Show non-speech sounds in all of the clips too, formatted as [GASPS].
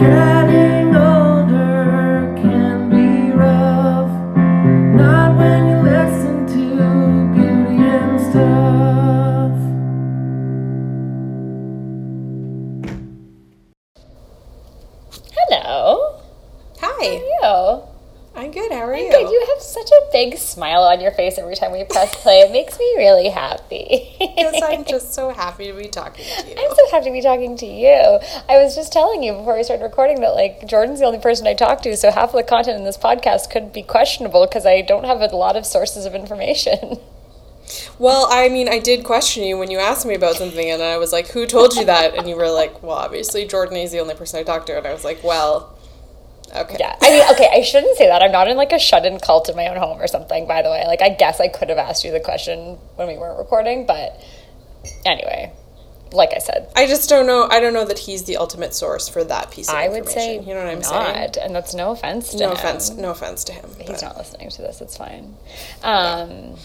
Getting older can be rough. Not when you listen to beauty and stuff. Hello. How Hi, are you? I'm good. How are you? Good. You have such a big smile on your face every time we press play. It makes me really happy. Because I'm [LAUGHS] just so happy to be talking to you. I'm so happy to be talking to you. I was just telling you before we started recording that like Jordan's the only person I talk to, so half of the content in this podcast could be questionable because I don't have a lot of sources of information. [LAUGHS] Well, I mean, I did question you when you asked me about something, and I was like, "Who told you that?" And you were like, "Well, obviously Jordan is the only person I talk to." And I was like, "Well, okay." Yeah. I mean, okay, I shouldn't say that. I'm not in like a shut-in cult in my own home or something, by the way. Like I guess I could have asked you the question when we weren't recording, but anyway, like I said, I just don't know. I don't know that he's the ultimate source for that piece of I information. would say you know what I'm not, saying. and that's no offense to No him. offense. No offense to him. He's but- not listening to this. It's fine. Um,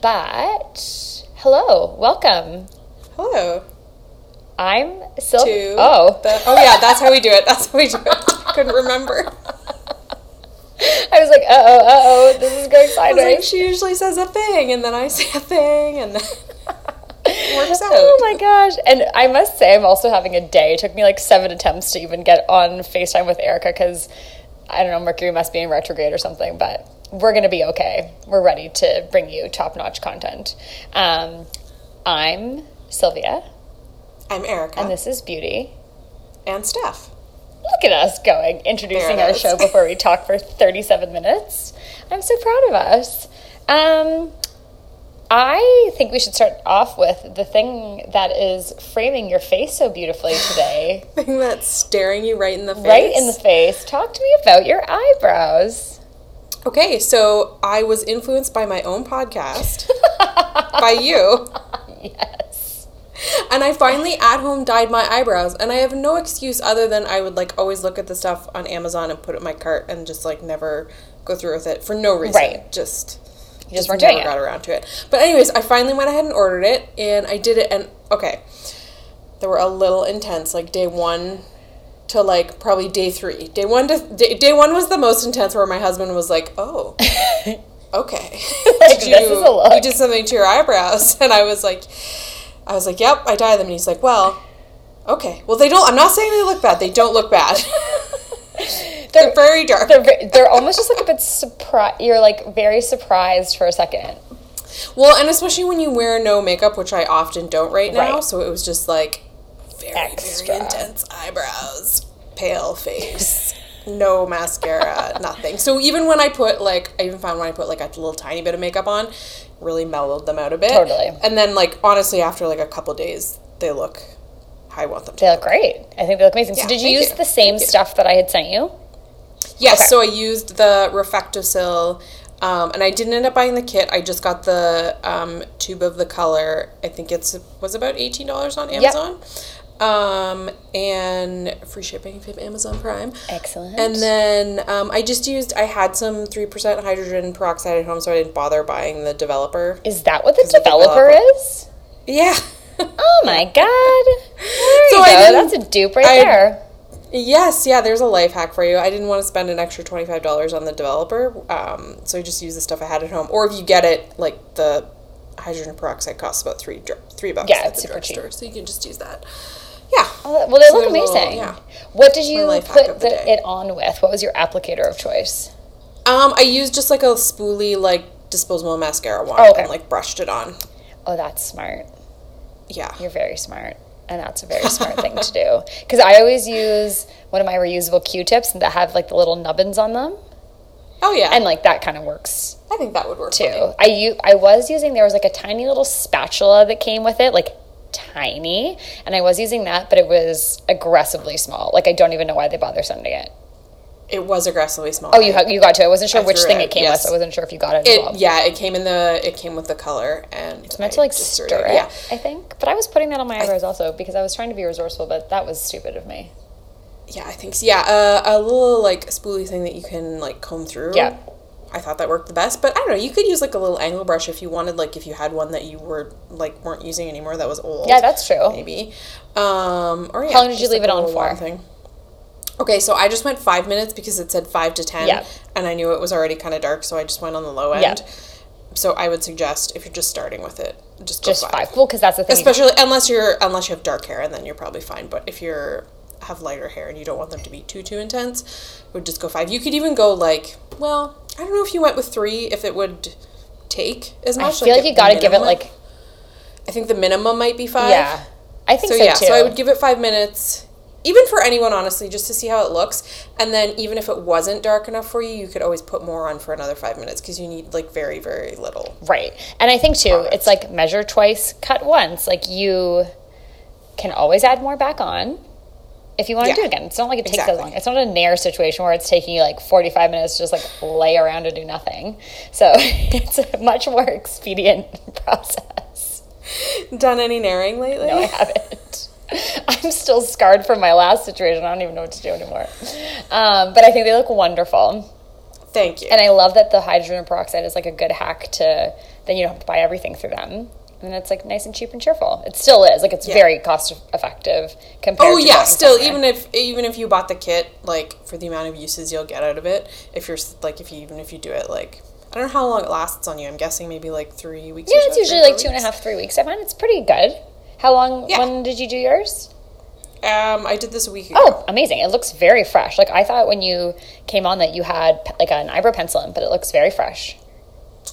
but hello, welcome. Hello. I'm Sylvia. To Oh, the- oh yeah, that's how we do it. That's how we do it. [LAUGHS] Couldn't remember. [LAUGHS] I was like, uh oh, uh oh, this is going I was like, sideways. she usually says a thing, and then I say a thing, and then [LAUGHS] it works out. Oh my gosh. And I must say, I'm also having a day. It took me like seven attempts to even get on FaceTime with Erica because I don't know, Mercury must be in retrograde or something, but we're going to be okay. We're ready to bring you top notch content. Um, I'm Sylvia, I'm Erica and this is Beauty. and Stuff. Look at us going, introducing our is. show before we talk for 37 minutes. I'm so proud of us. Um, I think we should start off with the thing that is framing your face so beautifully [LAUGHS] today. Thing that's staring you right in the face. right in the face. Talk to me about your eyebrows. Okay, so I was influenced by my own podcast [LAUGHS] by you, Yes. And I finally at home dyed my eyebrows, and I have no excuse other than I would like always look at the stuff on Amazon and put it in my cart and just like never go through with it for no reason. Right. Just You just weren't never got around to it. But anyways, I finally went ahead and ordered it, and I did it, and okay, they were a little intense. Like day one to like probably day three. Day one to day, day one was the most intense, where my husband was like, "Oh, [LAUGHS] okay, [LAUGHS] Like, did you is a look. you did something to your eyebrows?" [LAUGHS] And I was like, I was like, "Yep, I dyed them," and he's like, "Well." Okay. Well, they don't. I'm not saying they look bad. They don't look bad. [LAUGHS] they're very dark. They're, they're almost just like a bit surprised. You're like very surprised for a second. Well, and especially when you wear no makeup, which I often don't right now, Right. so it was just like very, Extra. very intense eyebrows, pale face, no mascara, [LAUGHS] nothing. So even when I put like, I even found when I put like a little tiny bit of makeup on, really mellowed them out a bit. Totally. And then like honestly, after like a couple days, they look. how I want them to. They look great. I think they look amazing. Yeah, so did you use you. the same Thank you. stuff that I had sent you? Yes, Okay. so I used the RefectoCil, um, and I didn't end up buying the kit. I just got the um, tube of the color. I think it's was about eighteen dollars on Amazon, um, and free shipping if you have Amazon Prime. Excellent. And then um, I just used. I had some three percent hydrogen peroxide at home, so I didn't bother buying the developer. is that what the the developer developer- is? Yeah. [LAUGHS] Oh my god! There So you I go. That's a dupe right I- there. Yes, yeah, there's a life hack for you. I didn't want to spend an extra $25 on the developer, um, so I just used the stuff I had at home. Or if you get it, like the hydrogen peroxide costs about three three bucks Yeah, at the drugstore, so you can just use that. Yeah. Oh, Well, they So look there's a little- amazing. yeah. What did you put the the, it on with? What was your applicator of choice? Um, I used just like a spoolie, like disposable mascara wand, Oh, okay. and like brushed it on. Oh, that's smart. Yeah. You're very smart. And that's a very [LAUGHS] smart thing to do. Because I always use one of my reusable Q-tips that have like the little nubbins on them. Oh yeah. And like that kind of works I think that would work too. I u- I was using there was like a tiny little spatula that came with it, like tiny, and I was using that, but it was aggressively small. Like I don't even know why they bother sending it. It was aggressively small. Oh, you you got to. it. I wasn't sure I which thing it it came yes. with. I wasn't sure if you got it, It well. yeah, it came in the it came with the color and It's meant I to like stir threw it, Yeah. I think. But I was putting that on my eyebrows also because I was trying to be resourceful, but that was stupid of me. Yeah, I think so. Yeah, uh, a little like spoolie thing that you can like comb through. Yeah. I thought that worked the best, but I don't know. You could use like a little angle brush if you wanted, like if you had one that you were like weren't using anymore that was old. Yeah, that's true. maybe. Um, or yeah. How long did you leave like, it on for? Thing. Okay, so I just went five minutes because it said five to ten, Yeah. and I knew it was already kind of dark, so I just went on the low end. Yeah. So I would suggest if you're just starting with it, just go Just five. five. Well, because that's the thing. Especially unless you're unless you have dark hair, and then you're probably fine. But if you're have lighter hair and you don't want them to be too too intense, would just go five. You could even go like, well, I don't know if you went with three, if it would take as much. I feel like at you got to give it like I think the minimum might be five. yeah. I think So so, yeah, too. so I would give it five minutes, even for anyone, honestly, just to see how it looks. And then even if it wasn't dark enough for you, you could always put more on for another five minutes because you need like very very little. Right. And I think too, product. it's like measure twice, cut once. Like you can always add more back on if you want to Yeah. do it again. It's not like it takes Exactly. that long. It's not a nair situation where it's taking you like 45 minutes to just like lay around and do nothing. So [LAUGHS] it's a much more expedient [LAUGHS] process. Done any naring lately? No, I haven't. [LAUGHS] I'm still scarred from my last situation. I don't even know what to do anymore. Um, but I think they look wonderful. Thank you. And I love that the hydrogen peroxide is like a good hack to then you don't have to buy everything through them. And it's like nice and cheap and cheerful. It still is. Like it's Yeah. very cost effective compared Oh yeah, still somewhere. even if even if you bought the kit like for the amount of uses you'll get out of it, if you're like if you even if you do it like I don't know how long it lasts on you. I'm guessing maybe like three weeks. Yeah, or it's usually like four two and a weeks. half, three weeks. I find it's pretty good. How long Yeah. when did you do yours? Um, I did this a week ago. Oh, amazing. It looks very fresh. Like I thought when you came on that you had like an eyebrow pencil in, but it looks very fresh.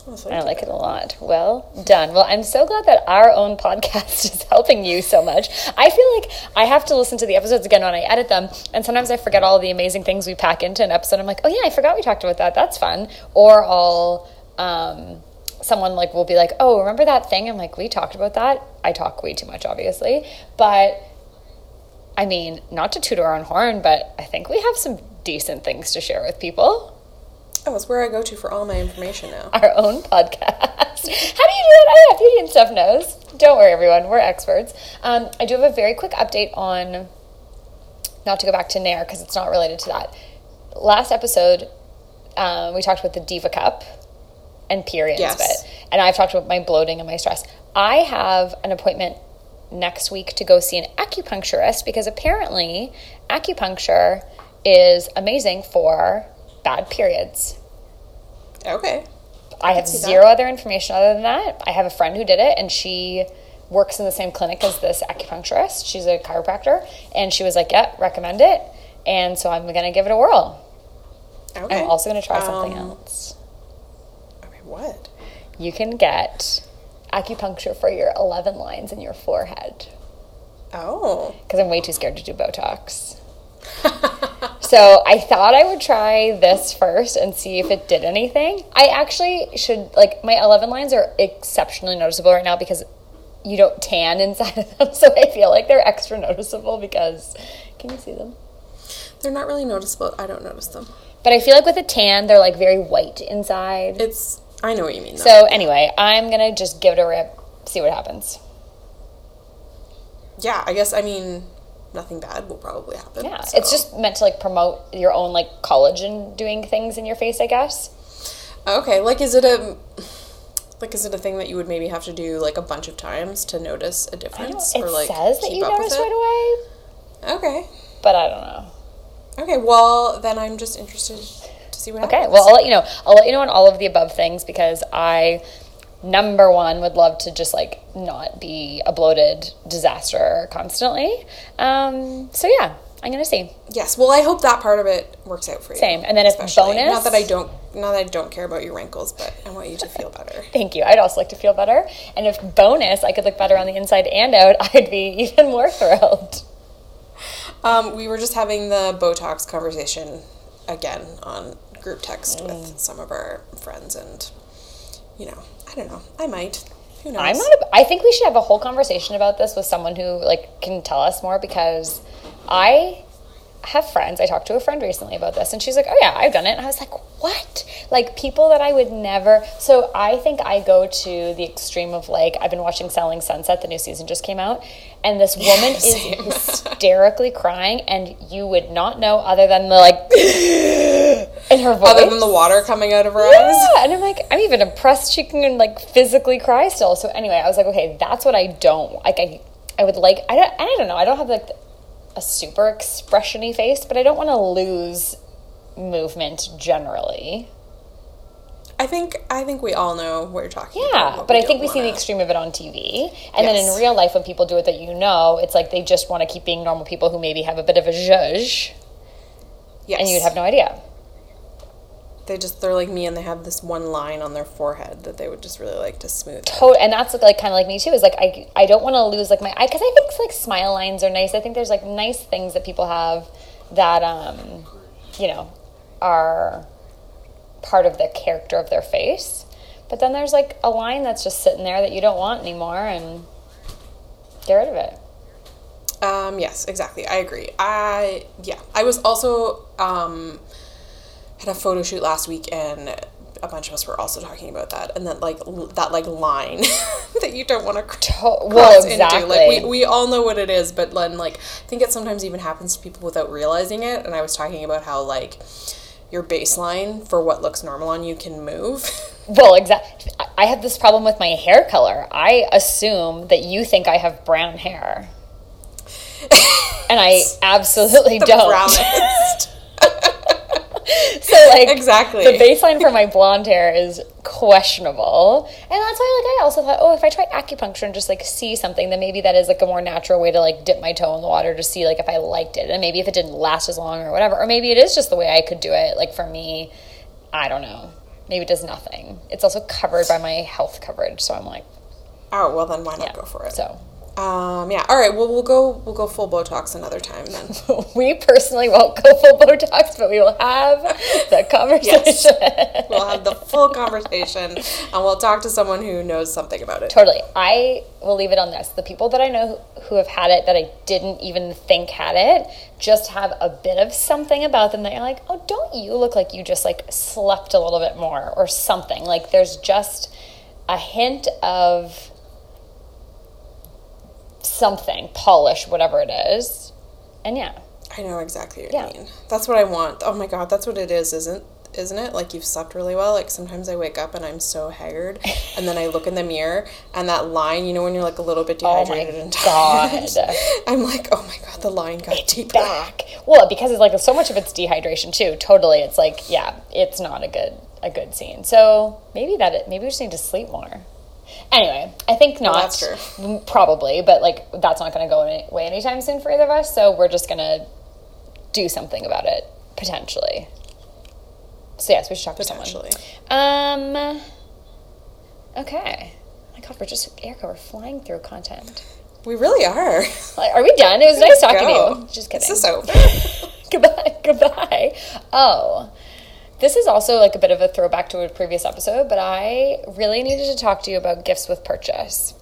Oh, I like it a lot. Well done. Well, I'm so glad that our own [LAUGHS] podcast is helping you so much. I feel like I have to listen to the episodes again when I edit them, and sometimes I forget all the amazing things we pack into an episode. I'm like, oh yeah, I forgot we talked about that. That's fun. Or I'll, um, someone like will be like, oh, remember that thing? I'm like, we talked about that. I talk way too much, obviously, but I mean, not to toot our own horn, but I think we have some decent things to share with people. Oh, it's where I go to for all my information now. our own podcast. [LAUGHS] How do you do that? I have Beauty and Stuff knows. Don't worry, everyone. We're experts. Um, I do have a very quick update on, not to go back to Nair because it's not related to that. Last episode, um, we talked about the Diva Cup and periods Yes. bit. And I've talked about my bloating and my stress. I have an appointment next week to go see an acupuncturist because apparently acupuncture is amazing for bad periods. Okay. I have see that. zero other information other than that. I have a friend who did it, and she works in the same clinic as this acupuncturist. She's a chiropractor, and she was like, "Yeah, recommend it." And so I'm gonna give it a whirl. Okay. I'm also gonna try something Um, else. Okay, what? You can get acupuncture for your 11 lines in your forehead Oh. because I'm way too scared to do Botox. So I thought I would try this first and see if it did anything. I actually should like my 11 lines are exceptionally noticeable right now because you don't tan inside of them. [LAUGHS] So I feel like they're extra noticeable because can you see them? They're not really noticeable. I don't notice them. But I feel like with a tan, they're like very white inside. It's. I know what you mean. Though. So anyway, I'm gonna just give it a rip, see what happens. yeah, I guess. I mean, nothing bad will probably happen. Yeah, so. it's just meant to like promote your own like collagen doing things in your face, I guess. okay. Like, is it a like is it a thing that you would maybe have to do like a bunch of times to notice a difference it or like says that you notice right away, Okay. but I don't know. Okay. Well, then I'm just interested to see what Okay, happens. well, I'll let you know. I'll let you know on all of the above things because I, number one, would love to just like not be a bloated disaster constantly. Um, so yeah, I'm gonna see. Yes. Well, I hope that part of it works out for you. Same. And then if Especially. bonus- not that I don't, not that I don't care about your wrinkles, but I want you to feel better. [LAUGHS] Thank you. I'd also like to feel better, and if bonus, I could look better on the inside and out. [LAUGHS] I'd be even more thrilled. Um, we were just having the Botox conversation again on group text Mm. with some of our friends, and you know, I don't know. I might. Who knows? I'm not. A, I think we should have a whole conversation about this with someone who like can tell us more because I have friends. I talked to a friend recently about this, and she's like, "Oh yeah, I've done it." And I was like, "What?" Like people that I would never. So I think I go to the extreme of like I've been watching Selling Sunset. The new season just came out, and this woman [LAUGHS] is hysterically crying, and you would not know other than the like [LAUGHS] in her voice. Other than the water coming out of her eyes. Yeah, and I'm like, I'm even impressed she can like physically cry still. So anyway, I was like, okay, that's what I don't like. I I would like. I don't. I don't know. I don't have like. A super expressiony face, but I don't want to lose movement generally. I think I think we all know what you're talking about. Yeah, but I think we see the extreme of it on TV. And then in real life, when people do it that you know, it's like they just want to keep being normal people who maybe have a bit of a zhuzh, yes. and you'd have no idea. They just they're like me and they have this one line on their forehead that they would just really like to smooth. To- and that's like kind of like me too. Is like I I don't want to lose like my eye because I think like smile lines are nice. I think there's like nice things that people have that um you know are part of the character of their face. But then there's like a line that's just sitting there that you don't want anymore, and get rid of it. Um, yes, exactly. I agree. I yeah. I was also um had a photo shoot last week and a bunch of us were also talking about that and that like l- that like line [LAUGHS] that you don't want to cross well, into. Like exactly. we, we all know what it is, but then like I think it sometimes even happens to people without realizing it. And I was talking about how like your baseline for what looks normal on you can move. [LAUGHS] Well, exactly. I have this problem with my hair color. I assume that you think I have brown hair, [LAUGHS] and I absolutely don't. [LAUGHS] So like Exactly. the baseline for my blonde hair is questionable, and that's why like I also thought, oh, if I try acupuncture and just like see something, then maybe that is like a more natural way to like dip my toe in the water to see like if I liked it, and maybe if it didn't last as long or whatever, or maybe it is just the way I could do it. Like for me, I don't know. Maybe it does nothing. It's also covered by my health coverage, so I'm like, oh well, then why not yeah. go for it? So Um, yeah. All right. Well, we'll go. We'll go full Botox another time then. [LAUGHS] we personally won't go full Botox, but we will have the [LAUGHS] conversation. We'll have the full conversation, and we'll talk to someone who knows something about it. Totally. I will leave it on this. The people that I know who have had it that I didn't even think had it just have a bit of something about them that you're like, oh, don't you look like you just like slept a little bit more or something? Like there's just a hint of something, polish, whatever it is. And yeah. I know exactly what Yeah. you mean. That's what I want. Oh my god, that's what it is, isn't? Isn't it? Like you've slept really well. Like sometimes I wake up and I'm so haggard, [LAUGHS] and then I look in the mirror and that line. You know when you're like a little bit dehydrated Oh my dehydrated and God. tired. [LAUGHS] I'm like, oh my god, the line got deeper. back. Well, because it's like so much of it's dehydration too. Totally, it's like yeah, it's not a good a good scene. So maybe that it, maybe we just need to sleep more. Anyway, I think not. that's true. Mm, Probably, but like that's not going to go any- away anytime soon for either of us. So we're just gonna do something about it potentially. So yes, we should talk to Potentially. someone. Um. Okay. My God, we're just Erica. We're flying through content. We really are. Like, are we done? It was nice talking to you. Just kidding. This is over. [LAUGHS] goodbye goodbye oh this is also like a bit of a throwback to a previous episode but i really needed to talk to you about gifts with purchase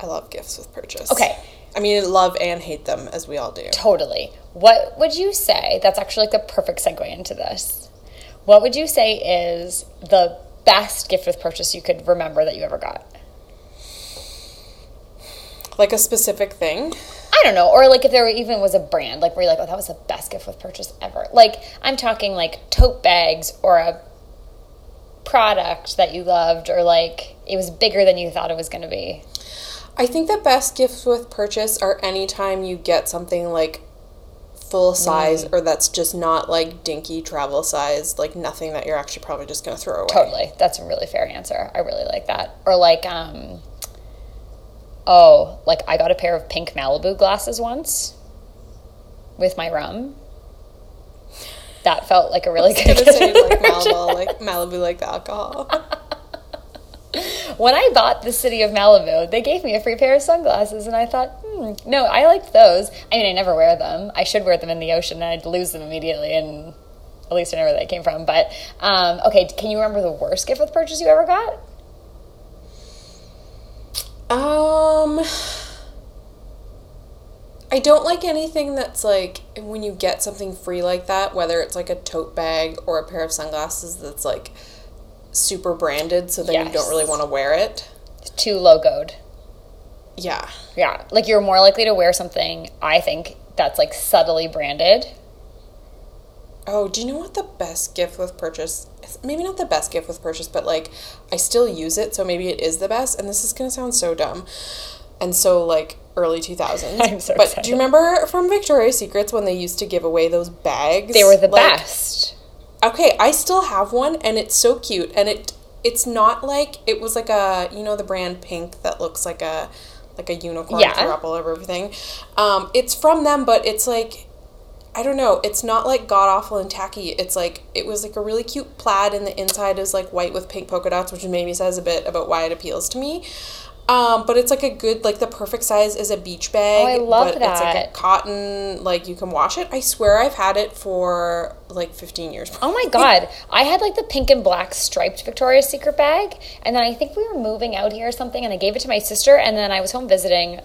I love gifts with purchase. Okay. I mean, love and hate them as we all do. totally what would you say that's actually like the perfect segue into this what would you say is the best gift with purchase you could remember that you ever got Like a specific thing. I don't know, or like if there were, even was a brand, like where you're like, oh, that was the best gift with purchase ever. Like I'm talking like tote bags or a product that you loved, or like it was bigger than you thought it was going to be. I think the best gifts with purchase are anytime you get something like full size Mm. or that's just not like dinky travel size, like nothing that you're actually probably just gonna throw away. Totally, that's a really fair answer. I really like that. Or like, um, oh, like I got a pair of pink Malibu glasses once with my rum. That felt like a really good say like. Malibu, [LAUGHS] like Malibu, like the alcohol. When I bought the city of Malibu, they gave me a free pair of sunglasses, and I thought, hmm, no, I liked those. I mean, I never wear them. I should wear them in the ocean, and I'd lose them immediately, and at least I know where they came from. But um, okay, can you remember the worst gift with purchase you ever got? Um, I don't like anything that's like when you get something free like that, whether it's like a tote bag or a pair of sunglasses that's like super branded, so then you don't really want to wear it. Too logoed. Yeah. Yeah, like you're more likely to wear something, I think, that's like subtly branded. Oh, do you know what the best gift with purchase? Maybe not the best gift with purchase, but like I still use it, so maybe it is the best. And this is gonna sound so dumb and so like early 2000s. [LAUGHS] I'm so but excited. do you remember from Victoria's Secrets when they used to give away those bags? They were the Like, best. Okay, I still have one and it's so cute and it it's not like it was like a you know the brand Pink that looks like a like a unicorn Yeah. through all over everything. Um, it's from them, but it's like I don't know. It's not like god awful and tacky. It's like it was like a really cute plaid, and the inside is like white with pink polka dots, which maybe says a bit about why it appeals to me. Um, but it's like a good, like the perfect size is a beach bag. Oh, I love but It's like a cotton, like you can wash it. I swear I've had it for like fifteen years. Oh my [LAUGHS] god. I had like the pink and black striped Victoria's Secret bag. And then I think we were moving out here or something. And I gave it to my sister. And then I was home visiting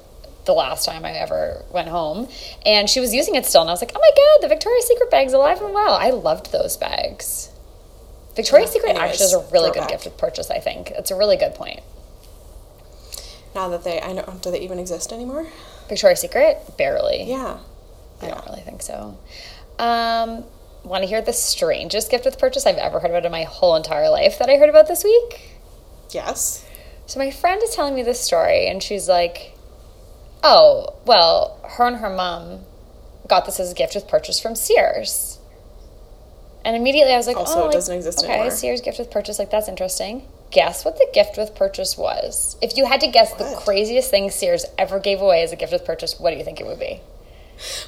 the last time I ever went home. And she was using it still. And I was like, oh my god, the Victoria's Secret bag's alive and well. I loved those bags. Victoria's Yeah, Secret anyways, actually is a really good throwback. gift with purchase, I think. It's a really good point. Now that they, I don't know, do they even exist anymore? Victoria's Secret? Barely. Yeah. I don't really think so. Um, want to hear the strangest gift with purchase I've ever heard about in my whole entire life that I heard about this week? Yes. So my friend is telling me this story, and she's like, "Oh, well, her and her mom got this as a gift with purchase from Sears." And immediately I was like, Also, "Oh, it like, doesn't exist okay, anymore. Sears gift with purchase, like that's interesting." Guess what the gift with purchase was? If you had to guess the craziest thing Sears ever gave away as a gift with purchase, what do you think it would be?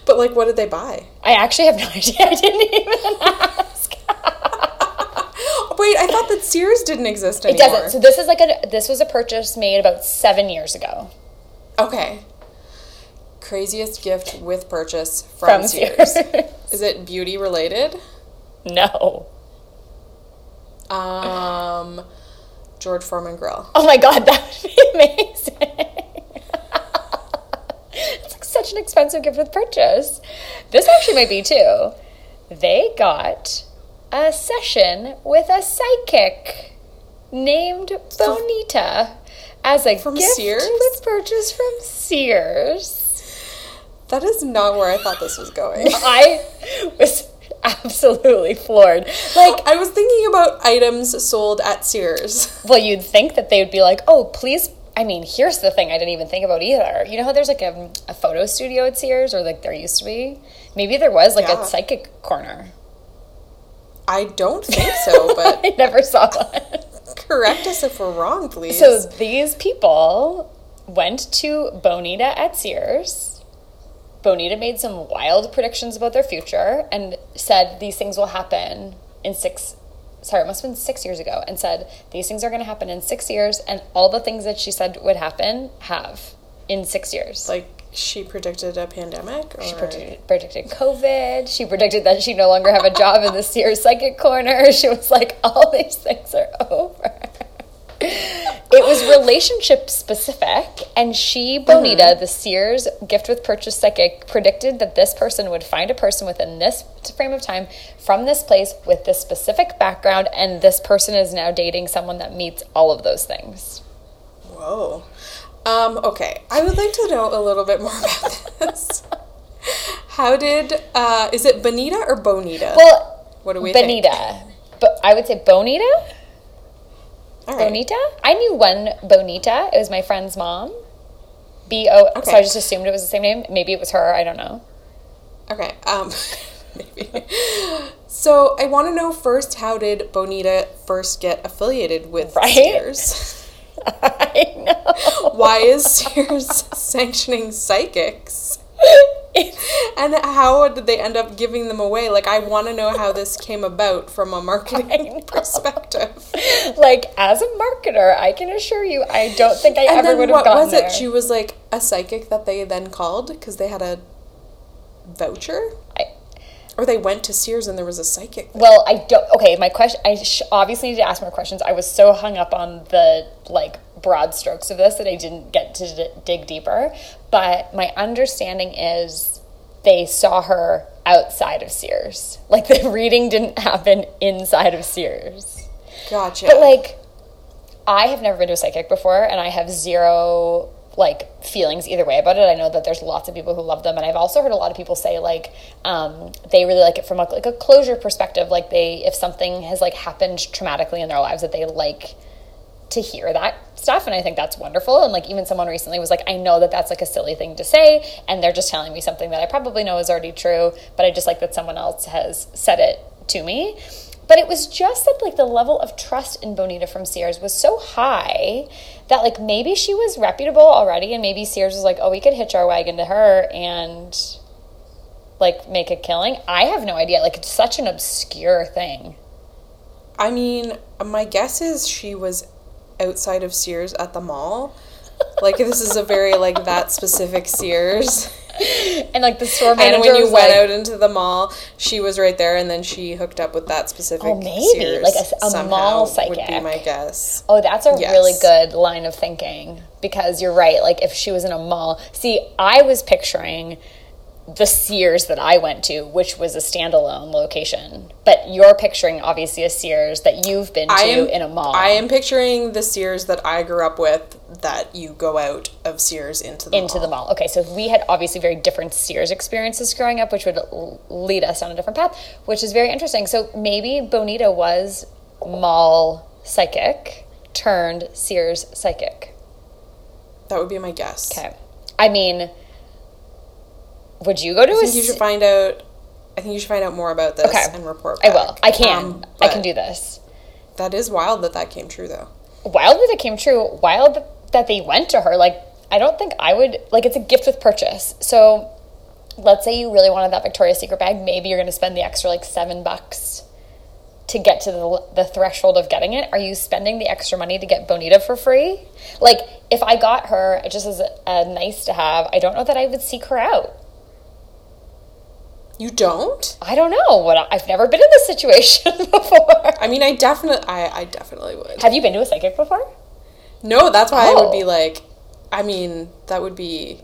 But like, what did they buy? I actually have no [LAUGHS] idea. I didn't even ask. [LAUGHS] Wait, I thought that Sears didn't exist anymore. It doesn't. So this is like a this was a purchase made about seven years ago Okay. Craziest gift with purchase from, from Sears. Sears. Is it beauty related? no. Um, George Foreman Grill. Oh my god, that would be amazing. [LAUGHS] it's like such an expensive gift with purchase. This actually might be too. They got a session with a psychic named Bonita as a From gift Sears? with purchase from Sears. That is not where I thought this was going. [LAUGHS] I was absolutely floored. Like, I was thinking about items sold at Sears. [LAUGHS] well, you'd think that they would be like, oh, please. I mean, here's the thing I didn't even think about either. You know how there's like a, a photo studio at Sears, or like there used to be? Maybe there was like Yeah. a psychic corner. I don't think so, [LAUGHS] but I never saw one. correct us if we're wrong, please. So these people went to Bonita at Sears. Bonita made some wild predictions about their future and said these things will happen in six sorry, it must have been six years ago, and said these things are gonna happen in six years and all the things that she said would happen have in six years. like she predicted a pandemic, or She predicted, predicted COVID. She predicted that she'd no longer have a job in the Sears Psychic Corner. [LAUGHS] She was like, all these things are over. It was relationship specific, and she, Bonita, the Sears gift with purchase psychic, predicted that this person would find a person within this frame of time from this place with this specific background, and this person is now dating someone that meets all of those things. whoa. Um, okay, I would like to know a little bit more about this. How did uh, is it Bonita or Bonita? Well, what do we think? Bonita. But I would say Bonita. All right. Bonita? I knew one Bonita. It was my friend's mom. B O. So I just assumed it was the same name. Maybe it was her. I don't know. Okay. Um, [LAUGHS] maybe. So I want to know first, how did Bonita first get affiliated with Right? Sears? [LAUGHS] [LAUGHS] I know. Why is Sears sanctioning psychics? And how did they end up giving them away? Like, I want to know how this came about from a marketing [LAUGHS] perspective. like as a marketer, I can assure you, I don't think I And ever would have what gotten was there. it? She was like a psychic that they then called because they had a voucher, I- or they went to Sears and there was a psychic. there. Well, I don't. Okay, my question. I sh- obviously need to ask more questions. I was so hung up on the like broad strokes of this that I didn't get to d- dig deeper. But my understanding is they saw her outside of Sears. Like [LAUGHS] the reading didn't happen inside of Sears. Gotcha. But like, I have never been to a psychic before, and I have zero like feelings either way about it. I know that there's lots of people who love them, and I've also heard a lot of people say like um, they really like it from a, like a closure perspective. Like they, if something has like happened traumatically in their lives, that they like to hear that stuff and i think that's wonderful and like even someone recently was like i know that that's like a silly thing to say and they're just telling me something that i probably know is already true but i just like that someone else has said it to me. But it was just that like the level of trust in bonita from sears was so high that like maybe she was reputable already and maybe sears was like oh we could hitch our wagon to her and like make a killing. I have no idea like it's such an obscure thing. I mean, my guess is she was outside of Sears at the mall. Like this is a very like that specific Sears. and like the store manager [LAUGHS] And when you went like, out into the mall, she was right there, and then she hooked up with that specific. Oh, maybe, Sears like a- a mall would be psychic. my guess. Oh, that's a Yes. really good line of thinking because you're right. Like if she was in a mall, see, I was picturing the Sears that I went to, which was a standalone location, but you're picturing obviously a Sears that you've been to am in a mall. I am picturing the Sears that I grew up with. That you go out of Sears into the into mall. the mall. Okay, so we had obviously very different Sears experiences growing up, which would lead us down a different path, which is very interesting. So maybe Bonita was mall psychic turned Sears psychic. That would be my guess. Okay. I mean, would you go to I a think you should find out. I think you should find out more about this Okay. and report. Back. I will. I can. Um, I can do this. That is wild that that came true, though. Wild that it came true. Wild that- they went to her. Like, I don't think I would. Like, it's a gift with purchase. So, let's say you really wanted that Victoria's Secret bag. Maybe you're going to spend the extra like seven bucks to get to the, the threshold of getting it. Are you spending the extra money to get Bonita for free? Like, if I got her it just as a, a nice to have, I don't know that I would seek her out. You don't? I don't know. What I've never been in this situation [LAUGHS] before. I mean, I definitely, I, I definitely would. Have you been to a psychic before? No, that's why I Oh. would be oh. like, I mean, that would be,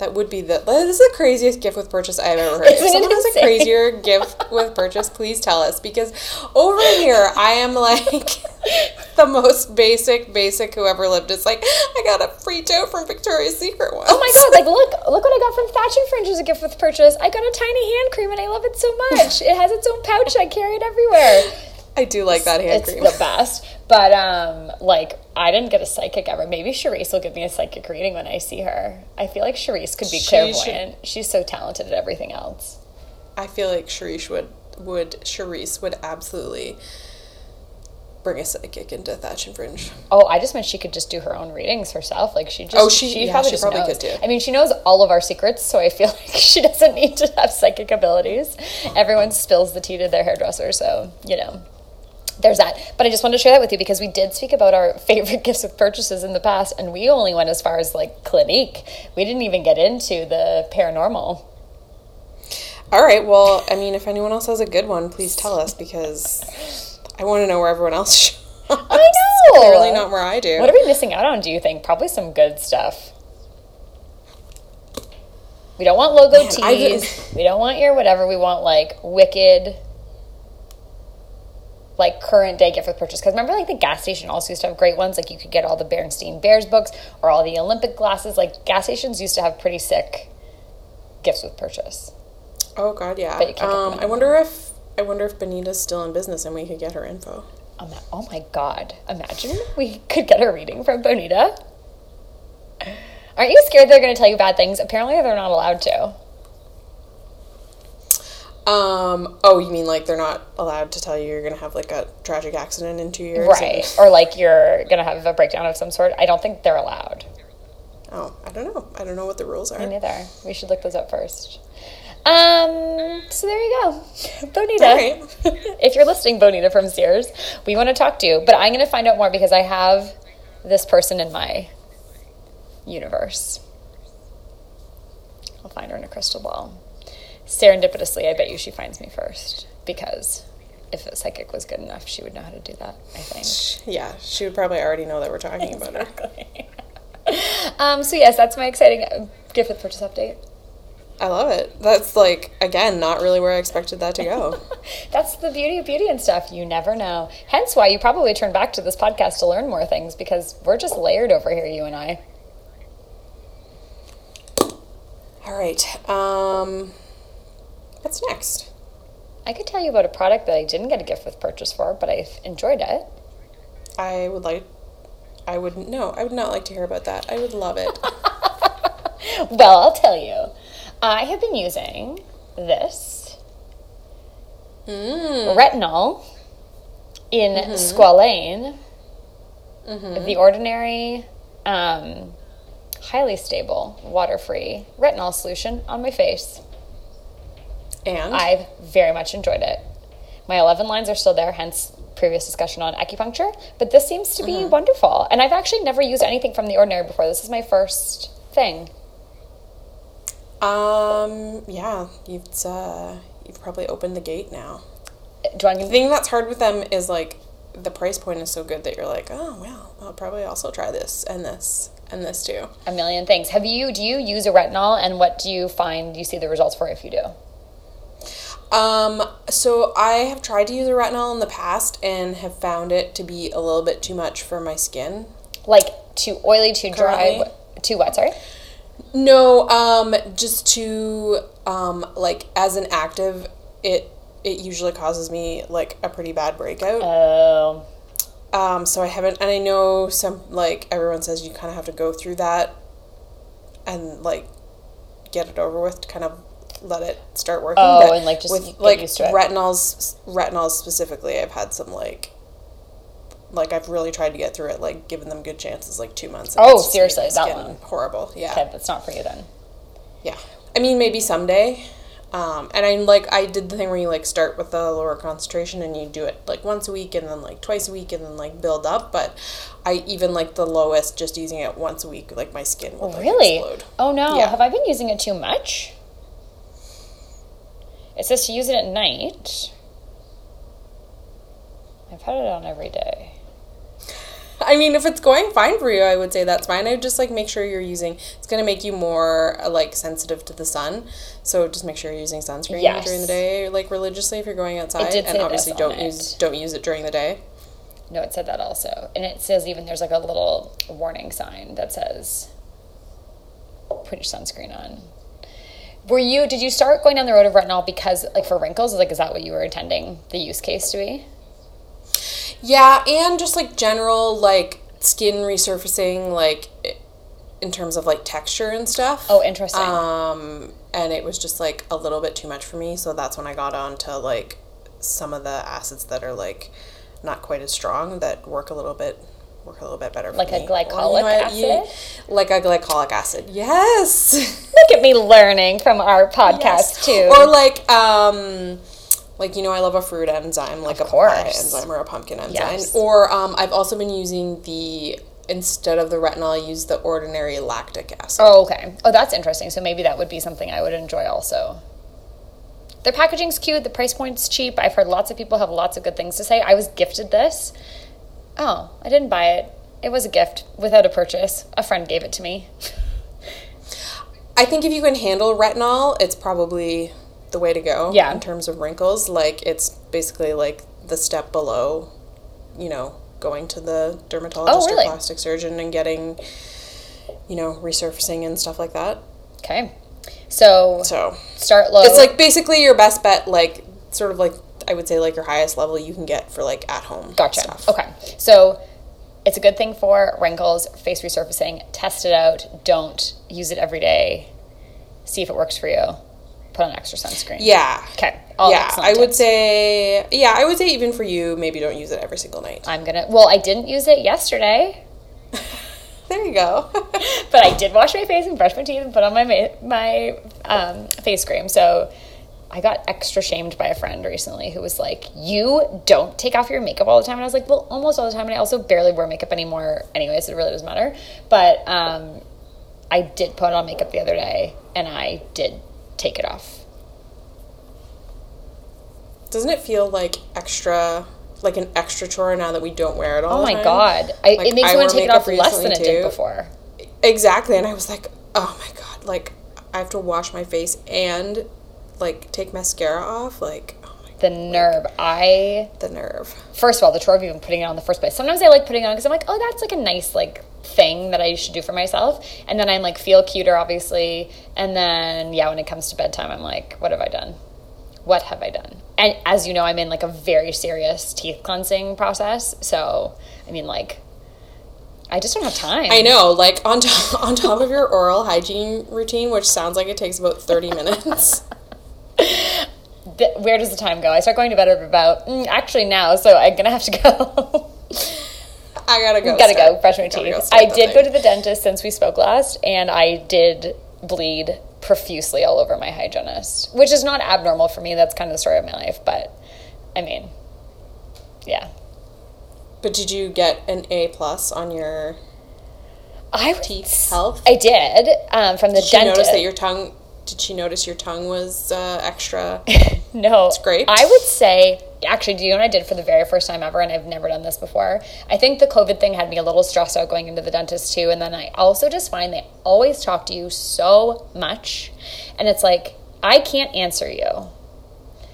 that would be the, this is the craziest gift with purchase I've ever heard. Isn't [LAUGHS] if someone has a crazier gift with purchase, please tell us because over here I am like [LAUGHS] the most basic, basic who ever lived. It's like I got a free tote from Victoria's Secret once. Oh my god, like look, look what I got from Thatch and Fringe as a gift with purchase. I got a tiny hand cream and I love it so much. It has its own pouch. I carry it everywhere. I do like that hand It's cream. the best. But um like I didn't get a psychic ever. Maybe Charisse will give me a psychic reading when I see her. I feel like Charisse could be She clairvoyant. She's so talented at everything else. I feel like Sharice would would Sharice would absolutely bring a psychic into Thatch and Fringe. Oh, I just meant she could just do her own readings herself. Like she just Oh, she- yeah, she just probably knows. could too. I mean, she knows all of our secrets, so I feel [LAUGHS] like she doesn't need to have psychic abilities. Everyone spills the tea to their hairdresser, so you know. There's that. But I just wanted to share that with you because we did speak about our [LAUGHS] favorite gifts of purchases in the past, and we only went as far as like Clinique. We didn't even get into the paranormal. All right. Well, I mean, if anyone else has a good one, please tell us because I want to know where everyone else [LAUGHS] shops. I know. Clearly not where I do. What are we missing out on, do you think? Probably some good stuff. We don't want logo [LAUGHS] Man, tees. We don't want your whatever. We want like wicked, like current day gift with purchase. Because remember, like the gas station also used to have great ones. Like you could get all the Berenstain Bears books or all the Olympic glasses. Like gas stations used to have pretty sick gifts with purchase. oh God, yeah. But you can't Um, I wonder if I wonder if Benita's still in business and we could get her info. Oh oh my god. Imagine we could get a reading from Bonita. Aren't you scared they're going to tell you bad things? Apparently, they're not allowed to. Um. Oh, you mean like they're not allowed to tell you you're gonna have like a tragic accident in two years? Right. and- Or like you're going to have a breakdown of some sort. I don't think they're allowed. oh, I don't know. I don't know what the rules are. Me neither. We should look those up first. Um, so there you go. [LAUGHS] Bonita. Right. [LAUGHS] if you're listening, Bonita from Sears, we want to talk to you. But I'm going to find out more because I have this person in my universe. I'll find her in a crystal ball. Serendipitously, I bet you she finds me first because if a psychic was good enough, she would know how to do that, I think. Yeah, she would probably already know that we're talking about her. [LAUGHS] Um, so, yes, that's my exciting uh, gift with purchase update. I love it. That's like again not really where I expected that to go. [LAUGHS] That's the beauty of beauty and stuff. You never know. Hence why you probably turn back to this podcast to learn more things because we're just layered over here, you and I. All right. Um, what's next? I could tell you about a product that I didn't get a gift with purchase for, but I enjoyed it. I would like I would no, I would not like to hear about that. I would love it. [LAUGHS] Well, I'll tell you. I have been using this Mm. retinol in Mm-hmm. squalane, the ordinary, um, highly stable, water free retinol solution on my face. And I've very much enjoyed it. My 11 lines are still there, hence previous discussion on acupuncture, but this seems to be Mm-hmm. wonderful. And I've actually never used anything from the ordinary before. This is my first thing. um yeah, you've uh you've probably opened the gate now. Do I The thing that's hard with them is like the price point is so good that you're like, oh well, I'll probably also try this and this and this too. a million things. Have you do you use a retinol and what do you find you see the results for if you do? Um, so I have tried to use a retinol in the past and have found it to be a little bit too much for my skin. Like too oily, too dry, Currently? too wet, sorry? No, um, just to um, like as an active, it it usually causes me like a pretty bad breakout. Oh. Um, so I haven't, and I know some like everyone says you kind of have to go through that and like get it over with to kind of let it start working. Oh, But and, like, just with get like used to it. retinols, retinols specifically, I've had some like. Like I've really tried to get through it, like giving them good chances, like two months. and Oh, seriously, that one. horrible. Yeah, Okay, that's not for you then. yeah. I mean, maybe someday. Um, and I like I did the thing where you like start with the lower concentration and you do it like once a week and then like twice a week and then like build up. But I even like the lowest, just using it once a week, like my skin would like Really? explode. Oh no. Yeah. Have I been using it too much? It says to use it at night. I've had it on every day. I mean, if it's going fine for you, I would say that's fine. I would just like make sure you're using. It's gonna make you more uh, like sensitive to the sun, so just make sure you're using sunscreen Yes. during the day, like religiously if you're going outside. did say and obviously on don't it. use don't use it during the day. No, it said that also. And it says even there's like a little warning sign that says put your sunscreen on. Were you did you start going down the road of retinol because like for wrinkles? Like is that what you were intending the use case to be? Yeah, and just like general like skin resurfacing, like in terms of like texture and stuff. Oh, interesting. Um, and it was just like a little bit too much for me, so that's when I got on to like some of the acids that are like not quite as strong that work a little bit work a little bit better. Like a me. glycolic what? You- acid? like a glycolic acid. Yes. [LAUGHS] Look at me learning from our podcast too. Or like um like you know I love a fruit enzyme like a papaya enzyme or a pumpkin enzyme. Yes. Or um I've also been using the instead of the retinol I use the ordinary lactic acid. Oh, okay. Oh, that's interesting. So maybe that would be something I would enjoy also. Their packaging's cute. The price point's cheap. I've heard lots of people have lots of good things to say. I was gifted this. Oh, I didn't buy it. It was a gift without a purchase. A friend gave it to me. I think if you can handle retinol, it's probably the way to go Yeah. in terms of wrinkles. Like it's basically like the step below, you know, going to the dermatologist Oh, really? or plastic surgeon and getting you know, resurfacing and stuff like that. Okay. So So start low. It's like basically your best bet, like sort of like I would say like your highest level you can get for like at home. Gotcha. Stuff. Okay. So it's a good thing for wrinkles, face resurfacing. Test it out. Don't use it every day. See if it works for you. Put on extra sunscreen. Yeah. Okay. All yeah, I would tips. say yeah, I would say even for you, maybe don't use it every single night. I'm gonna. Well, I didn't use it yesterday, [LAUGHS] There you go. [LAUGHS] but I did wash my face and brush my teeth and put on my ma- my um, face cream. So I got extra shamed by a friend recently who was like, "You don't take off your makeup all the time," and I was like, "Well, almost all the time." And I also barely wear makeup anymore, anyways. So it really doesn't matter. But um, I did put on makeup the other day, and I did take it off. Doesn't it feel like extra like an extra chore now that we don't wear it all Oh the my time? god! I, Like, it makes I me want to take it off less than it did before. Exactly, and I was like, "Oh my god, like I have to wash my face and like take mascara off, like oh The nerve. I the nerve." first of all, the chore of even putting it on in the first place. Sometimes I like putting it on because I'm like, oh, that's like a nice like thing that I should do for myself. And then I'm like feel cuter, obviously. And then yeah, when it comes to bedtime, I'm like, what have I done? What have I done? And as you know, I'm in like a very serious teeth cleansing process. So I mean, like, I just don't have time. I know, like on top, [LAUGHS] on top of your oral hygiene routine, which sounds like it takes about 30 minutes. [LAUGHS] Where does the time go? I start going to bed at about mm, actually now, so I'm gonna have to go. I gotta go. I gotta start- go brush my teeth. I did thing. go to the dentist since we spoke last, and I did bleed profusely all over my hygienist, which is not abnormal for me. That's kind of the story of my life, but I mean, yeah. But did you get an A plus on your I teeth health? I did um, from the Did dentist. notice that your tongue? Did she notice your tongue was uh, extra? [LAUGHS] No, it's great. I would say, actually, do you know what I did for the very first time ever? And I've never done this before. I think the COVID thing had me a little stressed out going into the dentist too. And then I also just find they always talk to you so much. And it's like, I can't answer you.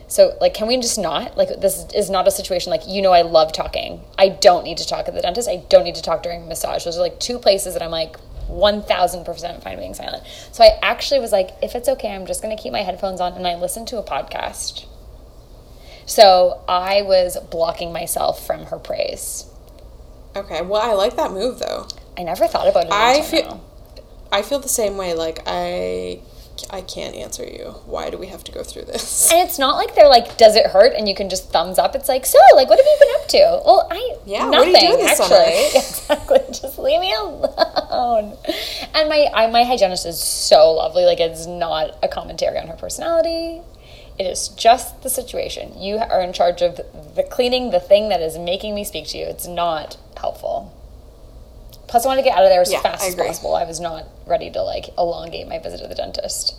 So, like, can we just not? Like, this is not a situation like, you know, I love talking. I don't need to talk at the dentist. I don't need to talk during massage. Those are like two places that I'm like, 1000% fine being silent. So I actually was like, if it's okay, I'm just going to keep my headphones on and I listened to a podcast. So I was blocking myself from her praise. Okay, well, I like that move though. I never thought about it. I feel- now. I feel the same way. Like I, I can't answer you. Why do we have to go through this? [LAUGHS] And it's not like they're like, does it hurt? And you can just thumbs up. It's like, so, like, what have you been up to? Well, I, Yeah, what nothing, are you doing this actually. [LAUGHS] summer? exactly. [LAUGHS] Just leave me alone. And my, I, my hygienist is so lovely. Like, it's not a commentary on her personality. It is just the situation. You are in charge of the cleaning the thing that is making me speak to you. It's not helpful. Plus, I wanted to get out of there as Yeah, fast as possible. I was not ready to like elongate my visit to the dentist.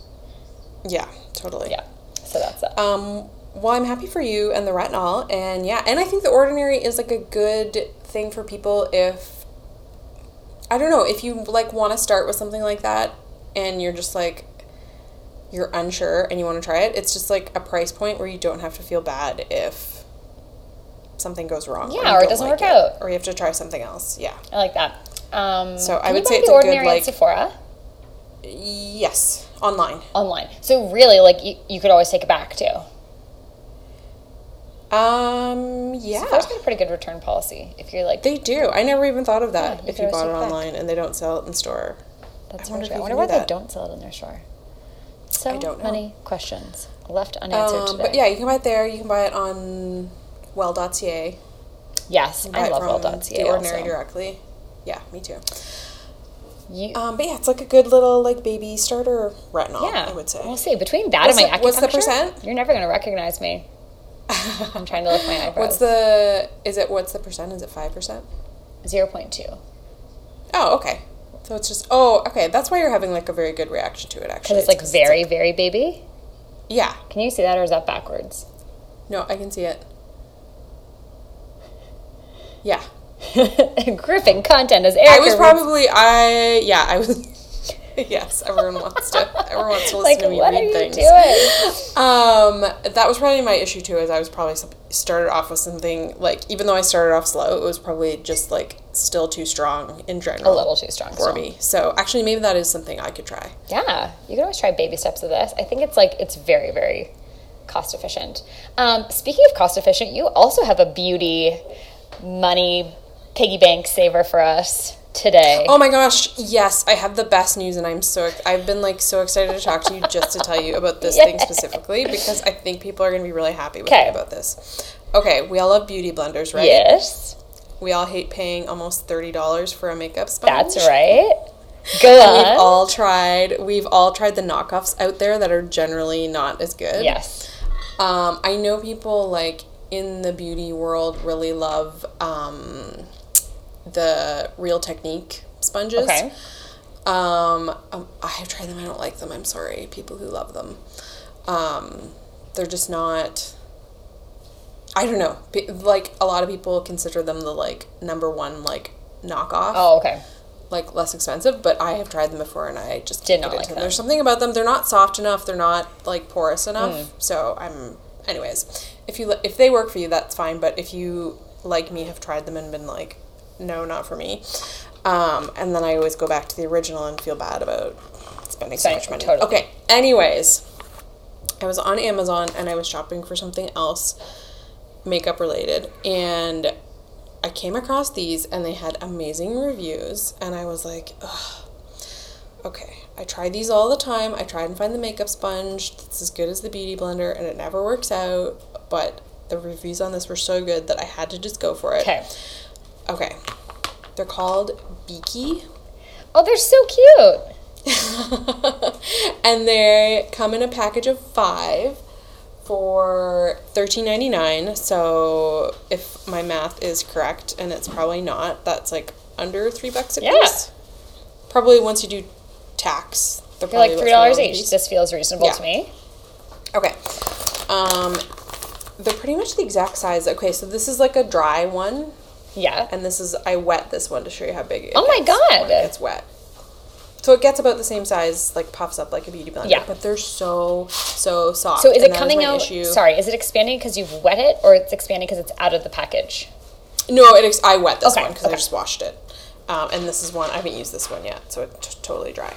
Yeah, totally. Yeah, so that's it. Um, well, I'm happy for you and the retinol, and yeah, and I think the ordinary is like a good thing for people if I don't know if you like want to start with something like that, and you're just like you're unsure and you want to try it. It's just like a price point where you don't have to feel bad if something goes wrong. Yeah, you or it doesn't like work out. or you have to try something else. Yeah. I like that. Um, So I would say it's a good, like- at Sephora Yes, online. online. So really, like you, you could always take it back too. Um, yeah. Sephora's got a pretty good return policy. If you're like, They do. I never even thought of that. Yeah, you if you bought it it back. online and they don't sell it in store. that's I wonder I wonder why do they don't sell it in their store. So I don't know. many questions left unanswered Um, today. but yeah, you can buy it there. You can buy it on well.ca. yes, I love well.ca. The Ordinary also. directly. Yeah, me too. You, Um, but yeah, it's like a good little like baby starter retinol. yeah, I would say. We'll see. Between that What's and my the- what's the acupuncture, percent? You're never gonna recognize me. I'm trying to lift my [LAUGHS] eyebrows. What's the? Is it what's the percent? Is it five percent? zero point two? Oh, okay. So it's just oh, okay. That's why you're having like a very good reaction to it. Actually, Because it's like very, very baby. yeah. Can you see that, or is that backwards? No, I can see it. Yeah. [LAUGHS] Gripping content as Erica I was reads- probably I yeah I was [LAUGHS] yes everyone wants to everyone wants to listen like, to me what are read you things. doing? Um, that was probably my issue too. Is I was probably started off with something like even though I started off slow, it was probably just like still too strong in general. A little too strong for me. So actually, maybe that is something I could try. Yeah, you can always try baby steps of this. I think it's like it's very, very cost efficient. Um, speaking of cost efficient, you also have a beauty money piggy bank saver for us today. Oh my gosh, yes, I have the best news, and I'm so I've been like so excited to talk to you just to tell you about this thing specifically because I think people are gonna be really happy with me about this. Okay, we all love beauty blenders, right? Yes, We all hate paying almost thirty dollars for a makeup sponge. that's right. [LAUGHS] Go We've all tried. We've all tried the knockoffs out there that are generally not as good. yes. Um, I know people like in the beauty world really love um, the Real Technique sponges. Okay. Um, um, I have tried them. I don't like them. I'm sorry, people who love them. Um, they're just not. I don't know. Like a lot of people consider them the like number one like knockoff Oh, okay. like less expensive, but I have tried them before and I just Did get like into them. There's something about them. They're not soft enough. They're not like porous enough. Mm. So I'm. Anyways, if you if they work for you, that's fine. But if you like me have tried them and been like, no, not for me. Um, and then I always go back to the original and feel bad about spending so much money. totally. Okay. Anyways, I was on Amazon and I was shopping for something else, makeup related, and I came across these and they had amazing reviews, and I was like, Ugh, okay, I try these all the time. I try and find the makeup sponge that's as good as the beauty blender, and it never works out. But the reviews on this were so good that I had to just go for it. Okay. Okay. They're called Beakey. Oh, they're so cute. [LAUGHS] and they come in a package of five for thirteen ninety nine. So if my math is correct, and it's probably not, that's like under three bucks a Yeah. piece. Probably once you do tax, they're They're like three dollars each. piece. This feels reasonable Yeah. to me. Okay. Um, they're pretty much the exact size. Okay, so this is like a dry one, Yeah. and this is I wet this one to show you how big it Oh my God. when it gets wet. So it gets about the same size, like puffs up like a beauty blender. Yeah. But they're so so soft. So is it coming my out? issue. Sorry, is it expanding because you've wet it, or it's expanding because it's out of the package? No, it ex- I wet this Okay, one because okay. I just washed it. Um, and this is one I haven't used this one yet, so it's t- totally dry.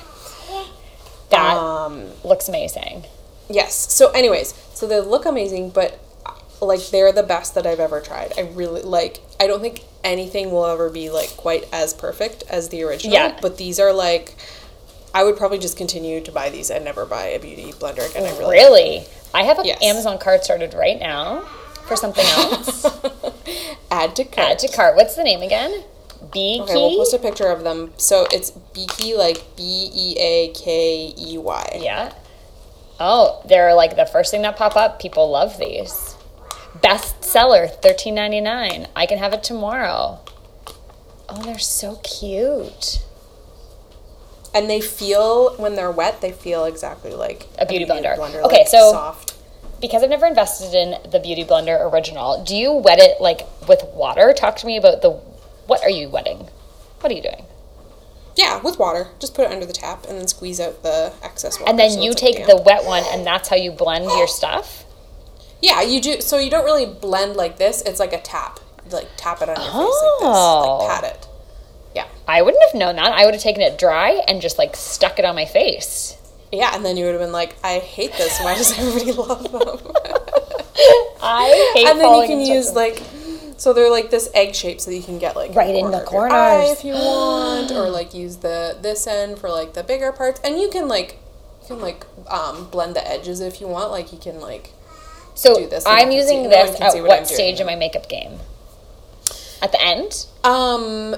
That Um, looks amazing. Yes. So, anyways, so they look amazing, but uh, like they're the best that I've ever tried. I really like. I don't think anything will ever be like quite as perfect as the original. Yeah. But these are like, I would probably just continue to buy these and never buy a beauty blender again. I really. Really? I have an Yes. Amazon cart started right now for something [LAUGHS] else. Add to cart. Add to cart. What's the name again? Beakey. Okay, we'll post a picture of them. So it's Beakey, like B E A K E Y. Yeah. Oh, they're like the first thing that pop up. People love these. Bestseller, thirteen ninety nine. I can have it tomorrow. Oh, they're so cute. And they feel when they're wet, they feel exactly like A beauty blender. blender Okay, like, so- soft. Because I've never invested in the Beauty Blender original, do you wet it like with water? Talk to me about the. What are you wetting? What are you doing? Yeah, with water. Just put it under the tap and then squeeze out the excess water. And then so you it's, like, take the wet one, and that's how you blend your stuff. Yeah, you do. So you don't really blend like this. It's like a tap. You like tap it on your face Oh. like this. Like pat it. Yeah. I wouldn't have known that. I would have taken it dry and just like stuck it on my face. Yeah, and then you would have been like, I hate this. Why does everybody [LAUGHS] love them? [LAUGHS] I hate and then you can use like, so they're like this egg shape, so you can get like Right in the of your eye corners. if you want, or like use the this end for like the bigger parts, and you can like, you can like um, blend the edges if you want. Like you can like, So do this I'm using no this can at what, what I'm doing. stage in my makeup game? At the end? um,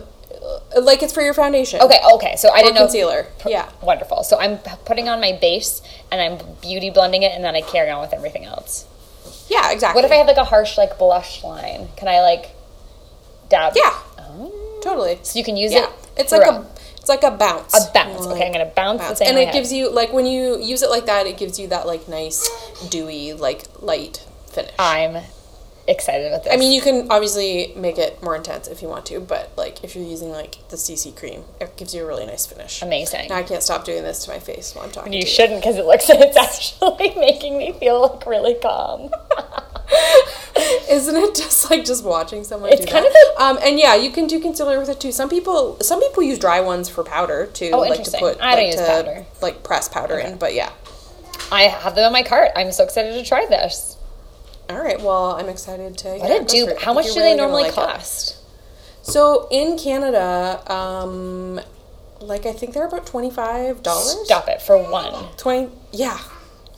like it's for your foundation. Okay, okay. So I Or didn't know. concealer. Yeah. Wonderful. So I'm putting on my base and I'm beauty blending it, and then I carry on with everything else. Yeah, exactly. What if I have like a harsh like blush line? Can I like dab? Yeah, Oh. totally. So you can use Yeah, it. it's like a it's like a bounce. a bounce. Like, okay, I'm gonna bounce, bounce. and it my gives you like when you use it like that, it gives you that like nice dewy like light finish. I'm excited with this. I mean, you can obviously make it more intense if you want to, but like if you're using like the CC cream, it gives you a really nice finish. amazing. Now I can't stop doing this to my face while I'm talking. You shouldn't because it looks [LAUGHS] it's actually [LAUGHS] making me feel like really calm. [LAUGHS] Isn't it just like just watching someone It's do kind that? um, and yeah, you can do concealer with it too. Some people, some people use dry ones for powder too, Oh, like to interesting. put, I don't like, use to, powder. like press powder in. But yeah, I have them in my cart. I'm so excited to try this. All right. Well, I'm excited to. What yeah, did do? it. How much do really they normally like it. cost? So in Canada, um, like I think they're about twenty five dollars. Stop it for one. Twenty, yeah.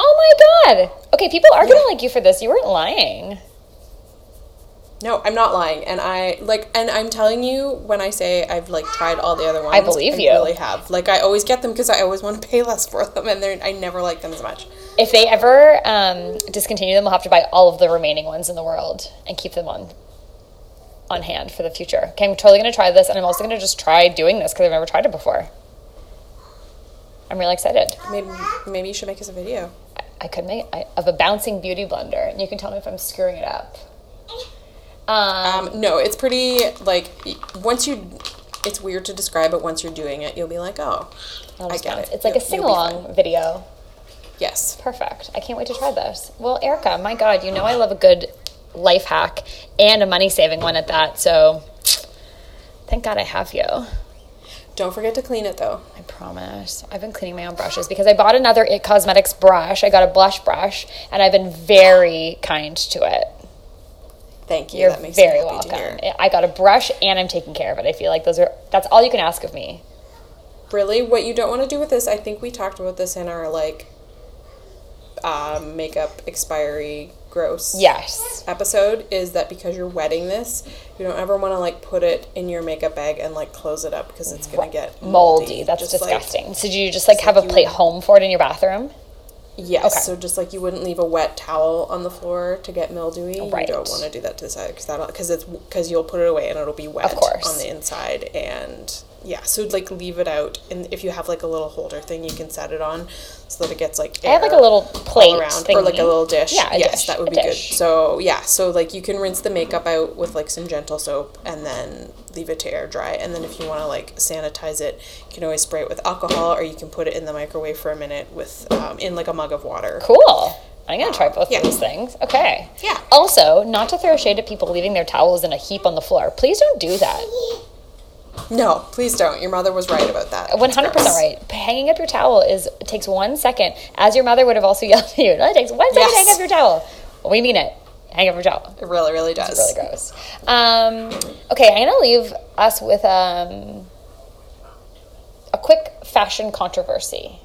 Oh my god. Okay, people are gonna like you for this. You weren't lying. No, I'm not lying, and I like, and I'm telling you when I say I've like tried all the other ones. I believe you. Really have. Like I always get them because I always want to pay less for them, and they're I never like them as much. If they ever um, discontinue them, we'll have to buy all of the remaining ones in the world and keep them on on hand for the future. Okay, I'm totally gonna try this, and I'm also gonna just try doing this because I've never tried it before. I'm really excited. Maybe maybe you should make us a video. I could make I, of a bouncing beauty blender, and you can tell me if I'm screwing it up. Um, Um, no, it's pretty like once you. It's weird to describe, but once you're doing it, you'll be like, oh, I get it. It's like a You'll- sing along video. yes. Perfect. I can't wait to try this. Well, Erica, my God, you know I love a good life hack and a money saving one at that. So thank God I have you. Don't forget to clean it though. I promise. I've been cleaning my own brushes because I bought another It Cosmetics brush. I got a blush brush and I've been very kind to it. Thank you. You're that makes me very happy to hear. welcome. I got a brush and I'm taking care of it. I feel like those are that's all you can ask of me. Really, what you don't want to do with this, I think we talked about this in our like um, makeup expiry gross Yes. episode is that because you're wetting this, you don't ever want to like put it in your makeup bag and like close it up because it's gonna get moldy. Moldy. That's Just, like- disgusting. so do you just like have a you- plate home for it in your bathroom? Yes. Okay. So just like you wouldn't leave a wet towel on the floor to get mildewy, Right. you don't want to do that to the side because that because it's because you'll put it away and it'll be wet course. on the inside and yeah. So like leave it out and if you have like a little holder thing, you can set it on so that it gets like I have like a little plate around or like a little dish. Yeah, yes, dish, that would be good. So yeah, so like you can rinse the makeup out with like some gentle soap and then leave it to air dry. And then if you want to like sanitize it, you can always spray it with alcohol or you can put it in the microwave for a minute with um, in like a mug of water. Cool. I'm gonna try both Yeah. of those things. Okay. Yeah. Also, not to throw shade at people leaving their towels in a heap on the floor. Please don't do that. No, please don't. Your mother was right about that. One hundred percent right. Hanging up your towel is takes one second. As your mother would have also [LAUGHS] yelled at you. No, it takes one second to hang up your towel. We mean it. Hang up your towel. It really, really does. Really gross. Um, okay, I'm gonna leave us with um, a quick fashion controversy.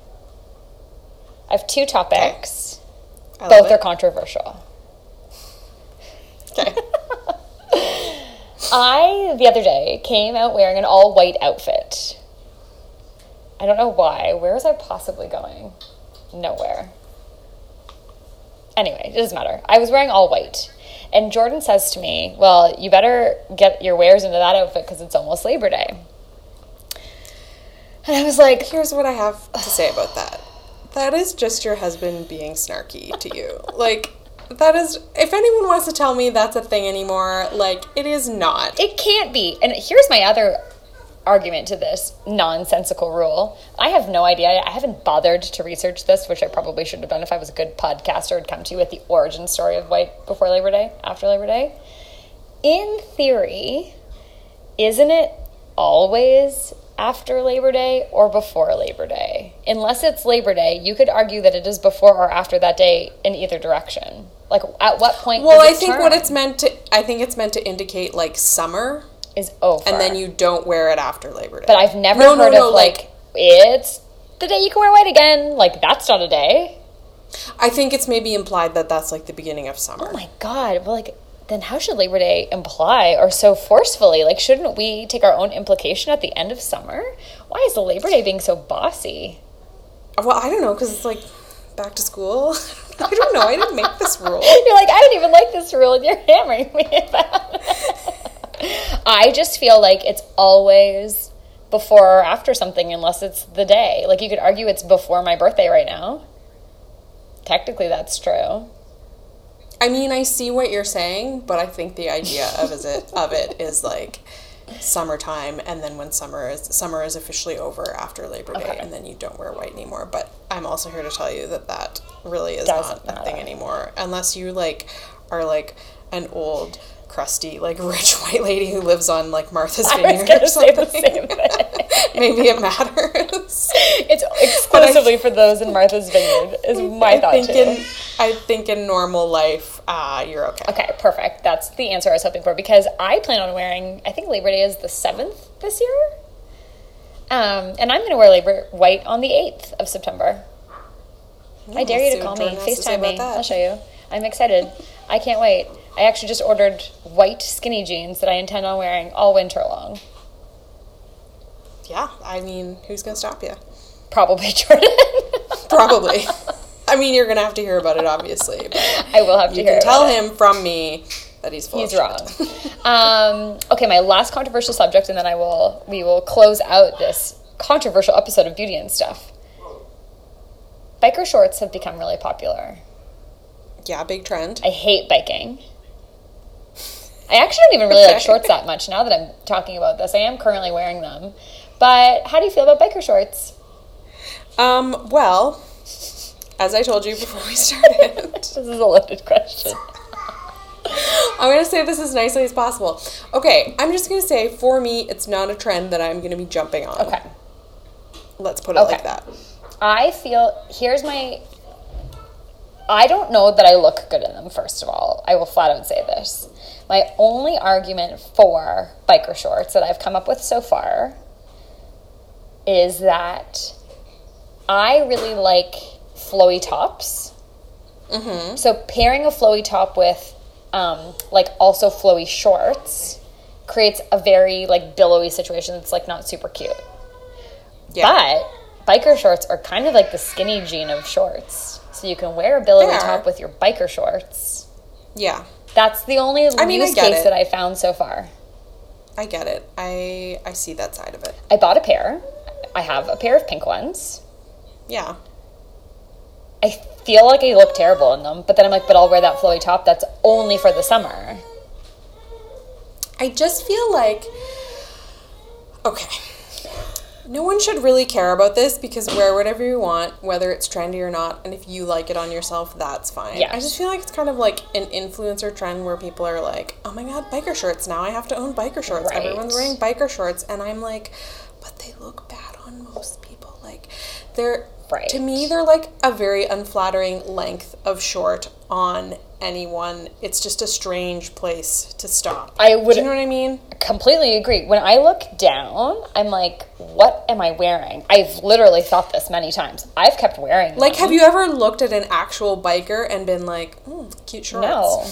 I have two topics. Love Both it. are controversial. Okay. [LAUGHS] I, the other day, came out wearing an all white outfit. I don't know why. Where was I possibly going? Nowhere. Anyway, it doesn't matter. I was wearing all white. And Jordan says to me, Well, you better get your wares into that outfit because it's almost Labor Day. And I was like, Here's what I have to say about that. That is just your husband being snarky to you. Like, that is, if anyone wants to tell me that's a thing anymore, like, it is not. It can't be. And here's my other argument to this nonsensical rule. I have no idea. I haven't bothered to research this, which I probably should have done if I was a good podcaster and come to you with the origin story of white before Labor Day, after Labor Day. In theory, isn't it always after Labor Day or before Labor Day? Unless it's Labor Day, you could argue that it is before or after that day in either direction. Like, at what point? Well, I think turn? what it's meant to, I think it's meant to indicate, like, summer, is over, and then you don't wear it after Labor Day. But I've never No, no, heard no, of like, it's the day you can wear white again. Like that's not a day. I think it's maybe implied that that's, like, the beginning of summer. Oh my god! Well, like then how should Labor Day imply or so forcefully? Like shouldn't we take our own implication at the end of summer? Why is the Labor Day being so bossy? Well, I don't know, because it's, like, back to school. [LAUGHS] I don't know. I didn't make this rule. [LAUGHS] You're like I don't even like this rule, and you're hammering me about. it." I just feel like it's always before or after something, unless it's the day. Like you could argue it's before my birthday right now. Technically, that's true. I mean, I see what you're saying, but I think the idea of is it of it is like summertime, and then when summer is summer is officially over after Labor Day, Okay. and then you don't wear white anymore. But I'm also here to tell you that that really is Doesn't not a thing anymore, unless you like are like an old crusty like [LAUGHS] rich white lady who lives on like Martha's I Vineyard was or gonna say the something. same thing. [LAUGHS] Maybe it matters. [LAUGHS] It's exclusively for those in Martha's Vineyard. Is my I thought think too. in I think in normal life, uh, you're okay. Okay, perfect. That's the answer I was hoping for because I plan on wearing. I think Labor Day is the seventh this year, um, and I'm going to wear Labor white on the eighth of September. I dare you to call me, Jordan has to say Facetime me. that. I'll show you. I'm excited. I can't wait. I actually just ordered white skinny jeans that I intend on wearing all winter long. Yeah, I mean, who's gonna stop you? Probably [LAUGHS] Jordan. Probably. I mean, you're gonna have to hear about it, obviously. [LAUGHS] I will have to you hear can tell it. him from me that he's full. He's of wrong. shit. um, okay, my last controversial subject, and then I will we will close out this controversial episode of Beauty and Stuff. Biker shorts have become really popular. Yeah, big trend. I hate biking. I actually don't even really like [LAUGHS] shorts that much now that I'm talking about this. I am currently wearing them. But how do you feel about biker shorts? Um, well, as I told you before we started, [LAUGHS] This is a loaded question. [LAUGHS] I'm gonna say this as nicely as possible. Okay, I'm just gonna say for me, it's not a trend that I'm gonna be jumping on. Okay. Let's put it Okay. like that. I feel here's my I don't know that I look good in them, first of all. I will flat out say this. My only argument for biker shorts that I've come up with so far is that I really like flowy tops. Mm-hmm. So pairing a flowy top with um, like also flowy shorts creates a very like billowy situation that's like not super cute. Yeah. But biker shorts are kind of like the skinny jean of shorts. So you can wear a billowy top with your biker shorts. yeah. That's the only I mean, use case it. that I found so far. I get it. I I see that side of it. I bought a pair. I have a pair of pink ones. Yeah. I feel like I look terrible in them, but then I'm like, but I'll wear that flowy top that's only for the summer. I just feel like okay. No one should really care about this because wear whatever you want, whether it's trendy or not, and if you like it on yourself, that's fine. Yes. I just feel like it's kind of like an influencer trend where people are like, "Oh my god, biker shorts! Now I have to own biker shorts. Right. Everyone's wearing biker shorts," and I'm like, "But they look bad on most people. Like, they're Right. to me, they're like a very unflattering length of short on anyone. It's just a strange place to stop. I would- Do you know what I mean? Completely agree. When I look down, I'm like, what am I wearing? I've literally thought this many times. I've kept wearing them. Like, have you ever looked at an actual biker and been like, mm, cute shorts? No.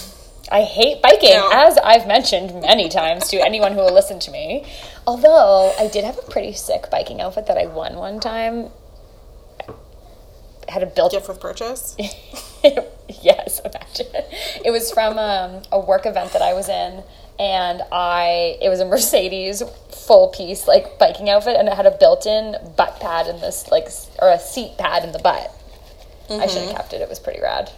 I hate biking, No. as I've mentioned many times to anyone who will listen to me. Although I did have a pretty sick biking outfit that I won one time. Had a built Gift with purchase? [LAUGHS] yes, imagine. It was from um, a work event that I was in, and I it was a Mercedes full piece like biking outfit, and it had a built-in butt pad in this like or a seat pad in the butt. I should have kept it. It was pretty rad.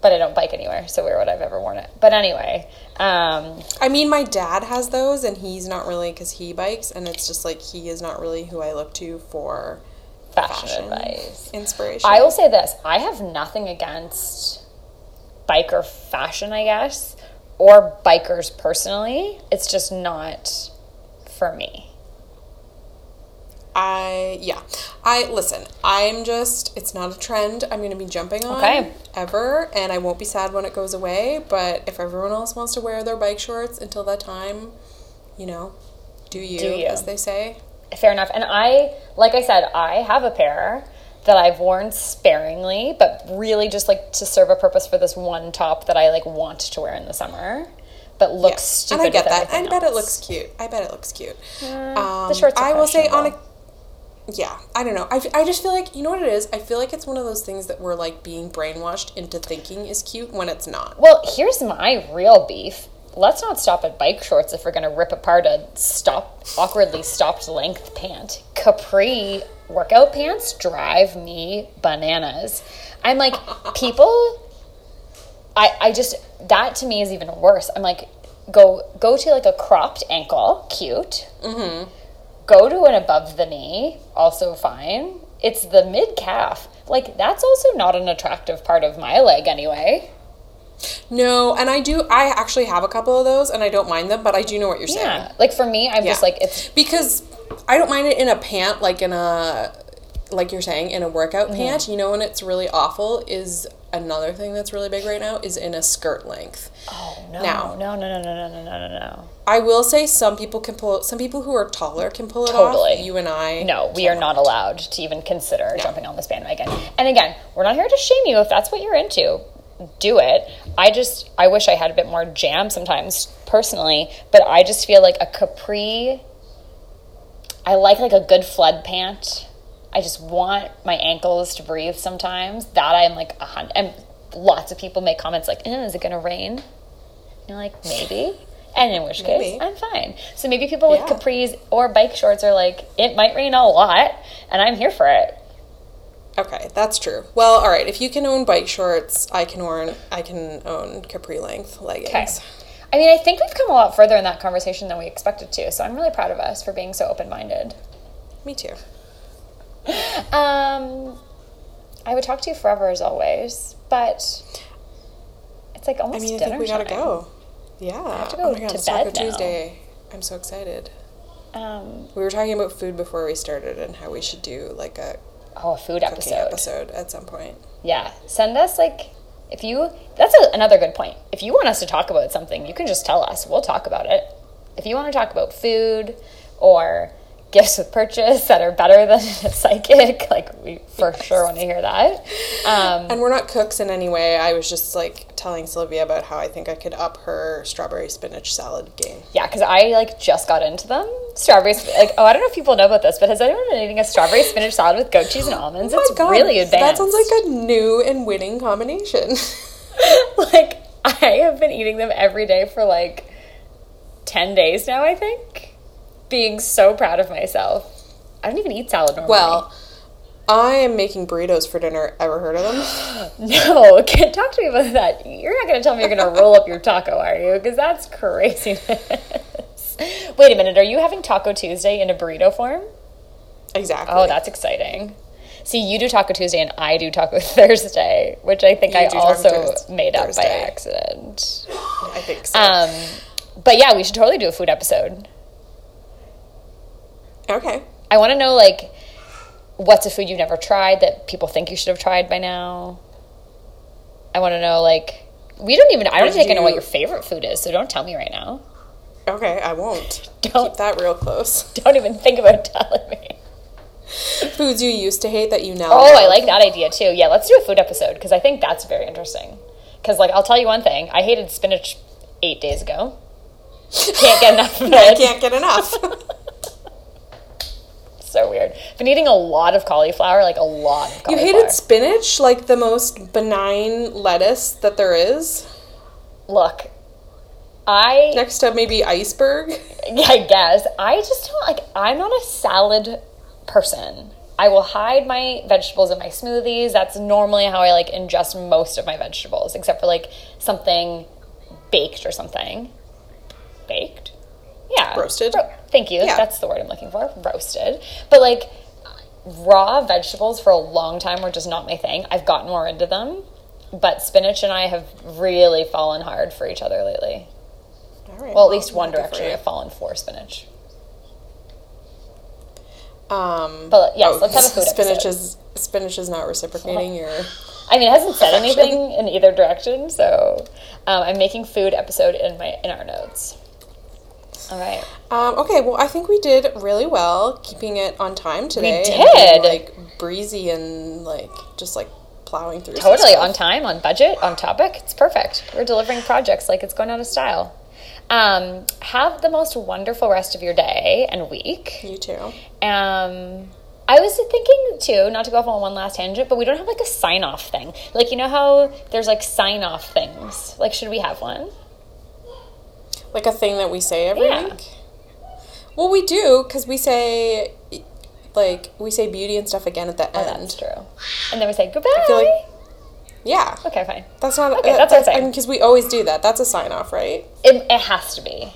But I don't bike anywhere, so where would I've ever worn it? But anyway, um, I mean, my dad has those, and he's not really because he bikes, and it's just like he is not really who I look to for fashion, fashion advice. inspiration. I will say this: I have nothing against biker fashion, I guess, or bikers personally. It's just not for me. I yeah. I listen. I'm just. It's not a trend. I'm gonna be jumping on Okay. ever, and I won't be sad when it goes away. But if everyone else wants to wear their bike shorts until that time, you know, do you, Do you. as they say. Fair enough. And I, like I said, I have a pair that I've worn sparingly, but really just like to serve a purpose for this one top that I like want to wear in the summer, but looks Yeah. stupid. And I get that. I everything bet it looks cute. I bet it looks cute. the Um, shorts. Are I will say on a yeah, I don't know. I, I just feel like you know what it is. I feel like it's one of those things that we're like being brainwashed into thinking is cute when it's not. Well, here's my real beef. Let's not stop at bike shorts if we're going to rip apart a stop awkwardly stopped length pant. Capri workout pants drive me bananas. I'm like, people I I just that to me is even worse. I'm like go go to like a cropped ankle, cute. Mhm. Go to an above the knee, also fine. It's the mid calf. Like that's also not an attractive part of my leg anyway. No, and I do. I actually have a couple of those, and I don't mind them. But I do know what you're saying. Yeah. Like for me, I'm just like it's because I don't mind it in a pant, like in a, like you're saying, in a workout Mm-hmm. pant. You know, when it's really awful is another thing that's really big right now is in a skirt length. oh no, Now. no, no, no, no, no, no, no, no, no. I will say some people can pull. Some people who are taller can pull it off. Totally. off. You and I. No, we are not allowed to even consider jumping on this bandwagon. And again, we're not here to shame you if that's what you're into. Do it. I just I wish I had a bit more jam sometimes personally, but I just feel like a capri I like like a good flood pant. I just want my ankles to breathe sometimes. That I'm like a hundred and lots of people make comments like, eh, is it gonna rain? You're like, maybe. And in which case, Maybe. I'm fine. So maybe people with capris or bike shorts are like, it might rain a lot, and I'm here for it. Okay, that's true. Well, all right. If you can own bike shorts, I can own. I can own capri length leggings. Okay. I mean, I think we've come a lot further in that conversation than we expected to. So I'm really proud of us for being so open minded. Me too. [LAUGHS] Um, I would talk to you forever as always, but it's like almost. I mean, I think we gotta time. go. Yeah. I have to go oh my god, to it's Taco bed now. Tuesday. I'm so excited. Um, We were talking about food before we started and how we should do like a oh, a food episode. episode at some point. Yeah, send us like if you. That's a, another good point. If you want us to talk about something, you can just tell us. We'll talk about it. If you want to talk about food or gifts with purchase that are better than a [LAUGHS] psychic, like we for sure want to hear that. Um, And we're not cooks in any way. I was just like telling Sylvia about how I think I could up her strawberry spinach salad game. yeah, because I like just got into them. Strawberry, like oh, I don't know if people know about this, but has anyone been eating a strawberry spinach salad with goat cheese and [GASPS] almonds? it's really advanced. That sounds like a new and winning combination. [LAUGHS] like I have been eating them every day for like 10 days now, I think. Being so proud of myself. I don't even eat salad normally. well, I am making burritos for dinner. Ever heard of them? [GASPS] no, [LAUGHS] can't talk to me about that. You're not going to tell me you're going to roll up your taco, are you? Because that's craziness. [LAUGHS] Wait a minute, are you having Taco Tuesday in a burrito form? Exactly. Oh, that's exciting. See, you do Taco Tuesday and I do Taco [LAUGHS] Thursday, which I think You I also made up by accident. I think so. Um, but yeah, we should totally do a food episode. Okay. I want to know like what's a food you've never tried that people think you should have tried by now. I want to know like we don't even I don't even know what your favorite food is, so don't tell me right now. Okay, I won't. [LAUGHS] Don't Keep that real close. don't even think about telling me. Foods you used to hate that you now Oh, I like that idea too. Yeah, let's do a food episode because I think that's very interesting. Because like I'll tell you one thing, I hated spinach eight days ago. Can't get enough of [LAUGHS] I it. can't get enough. [LAUGHS] So weird. Been eating a lot of cauliflower, like a lot of cauliflower. you cauliflower. hated spinach, like the most benign lettuce that there is, Look, I next to maybe iceberg. [LAUGHS] I guess. I just don't like, I'm not a salad person. I will hide my vegetables in my smoothies. That's normally how I like ingest most of my vegetables, except for like something baked or something. Baked? Yeah. Roasted? Ro- thank you. Yeah. That's the word I'm looking for. Roasted. But like raw vegetables for a long time were just not my thing. I've gotten more into them. But spinach and I have really fallen hard for each other lately. All right. Well, at least one direction. I've fallen for spinach. Um, But, yes, let's have a food spinach episode. is spinach is not reciprocating your. I mean, it hasn't said Affection. anything in either direction, so um, I'm making food episode in my in our notes. All right. Um, okay, well, I think we did really well keeping it on time today. and did. being, like breezy and like just like plowing through. Totally on time, on budget, on topic. It's perfect. We're delivering projects like it's going out of style. Um, have the most wonderful rest of your day and week. You too. Um, I was thinking too, not to go off on one last tangent, but we don't have like a sign off thing. Like you know how there's like sign off things. Like should we have one? Like a thing that we say every Yeah. week. Well, we do because we say, like, we say beauty and stuff again at the Oh, end. that's true. And then we say goodbye. like- Yeah, okay, fine. that's not. Okay, uh, that's what I'm because we always do that. That's a sign off, right? It, it has to be.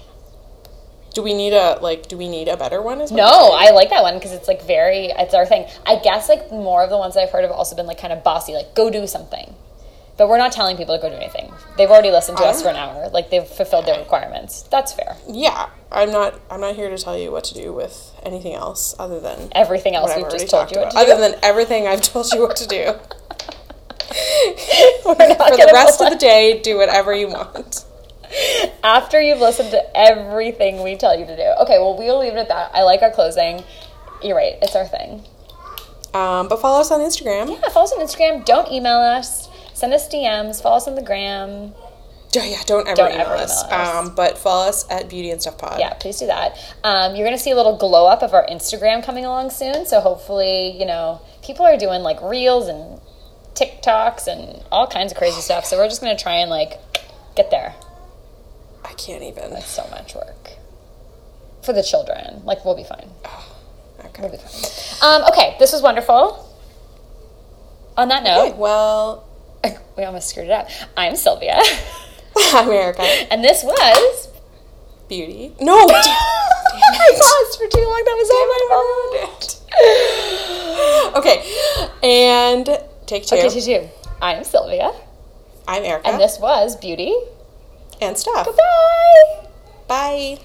Do we need a like? Do we need a better one? Is what No. I like that one because it's like very, it's our thing. I guess like more of the ones that I've heard have also been like kind of bossy, like go do something. But we're not telling people to go do anything. They've already listened to us for an hour. Like they've fulfilled their requirements. That's fair. Yeah, I'm not. I'm not here to tell you what to do with anything else other than Everything else I've we've already just told talked you what about. to do. Other than everything I've told you what to do. [LAUGHS] For the rest of the day, do whatever you want. after you've listened to everything we tell you to do. Okay, well we'll leave it at that. I like our closing. You're right. It's our thing. Um, but follow us on Instagram. Yeah, follow us on Instagram. Don't email us. Send us DMs. Follow us on the gram. Yeah, yeah, don't ever Don't email ever us. email us. Um, but follow us at Beauty and Stuff Pod. Yeah, please do that. Um, you're going to see a little glow up of our Instagram coming along soon. So hopefully, you know, people are doing like reels and TikToks and all kinds of crazy stuff. So we're just going to try and like get there. I can't even. It's so much work for the children. Like we'll be fine. We'll Okay. be fine. Um, okay, this was wonderful. On that Okay, note, well, [LAUGHS] we almost screwed it up. I'm Sylvia, [LAUGHS] I'm Erica. and this was. Beauty. No. [LAUGHS] I paused for too long. That was all my fault. okay, and take two. Okay, two, two. I'm Sylvia, I'm Erica. and this was Beauty. and stuff. Bye. Bye.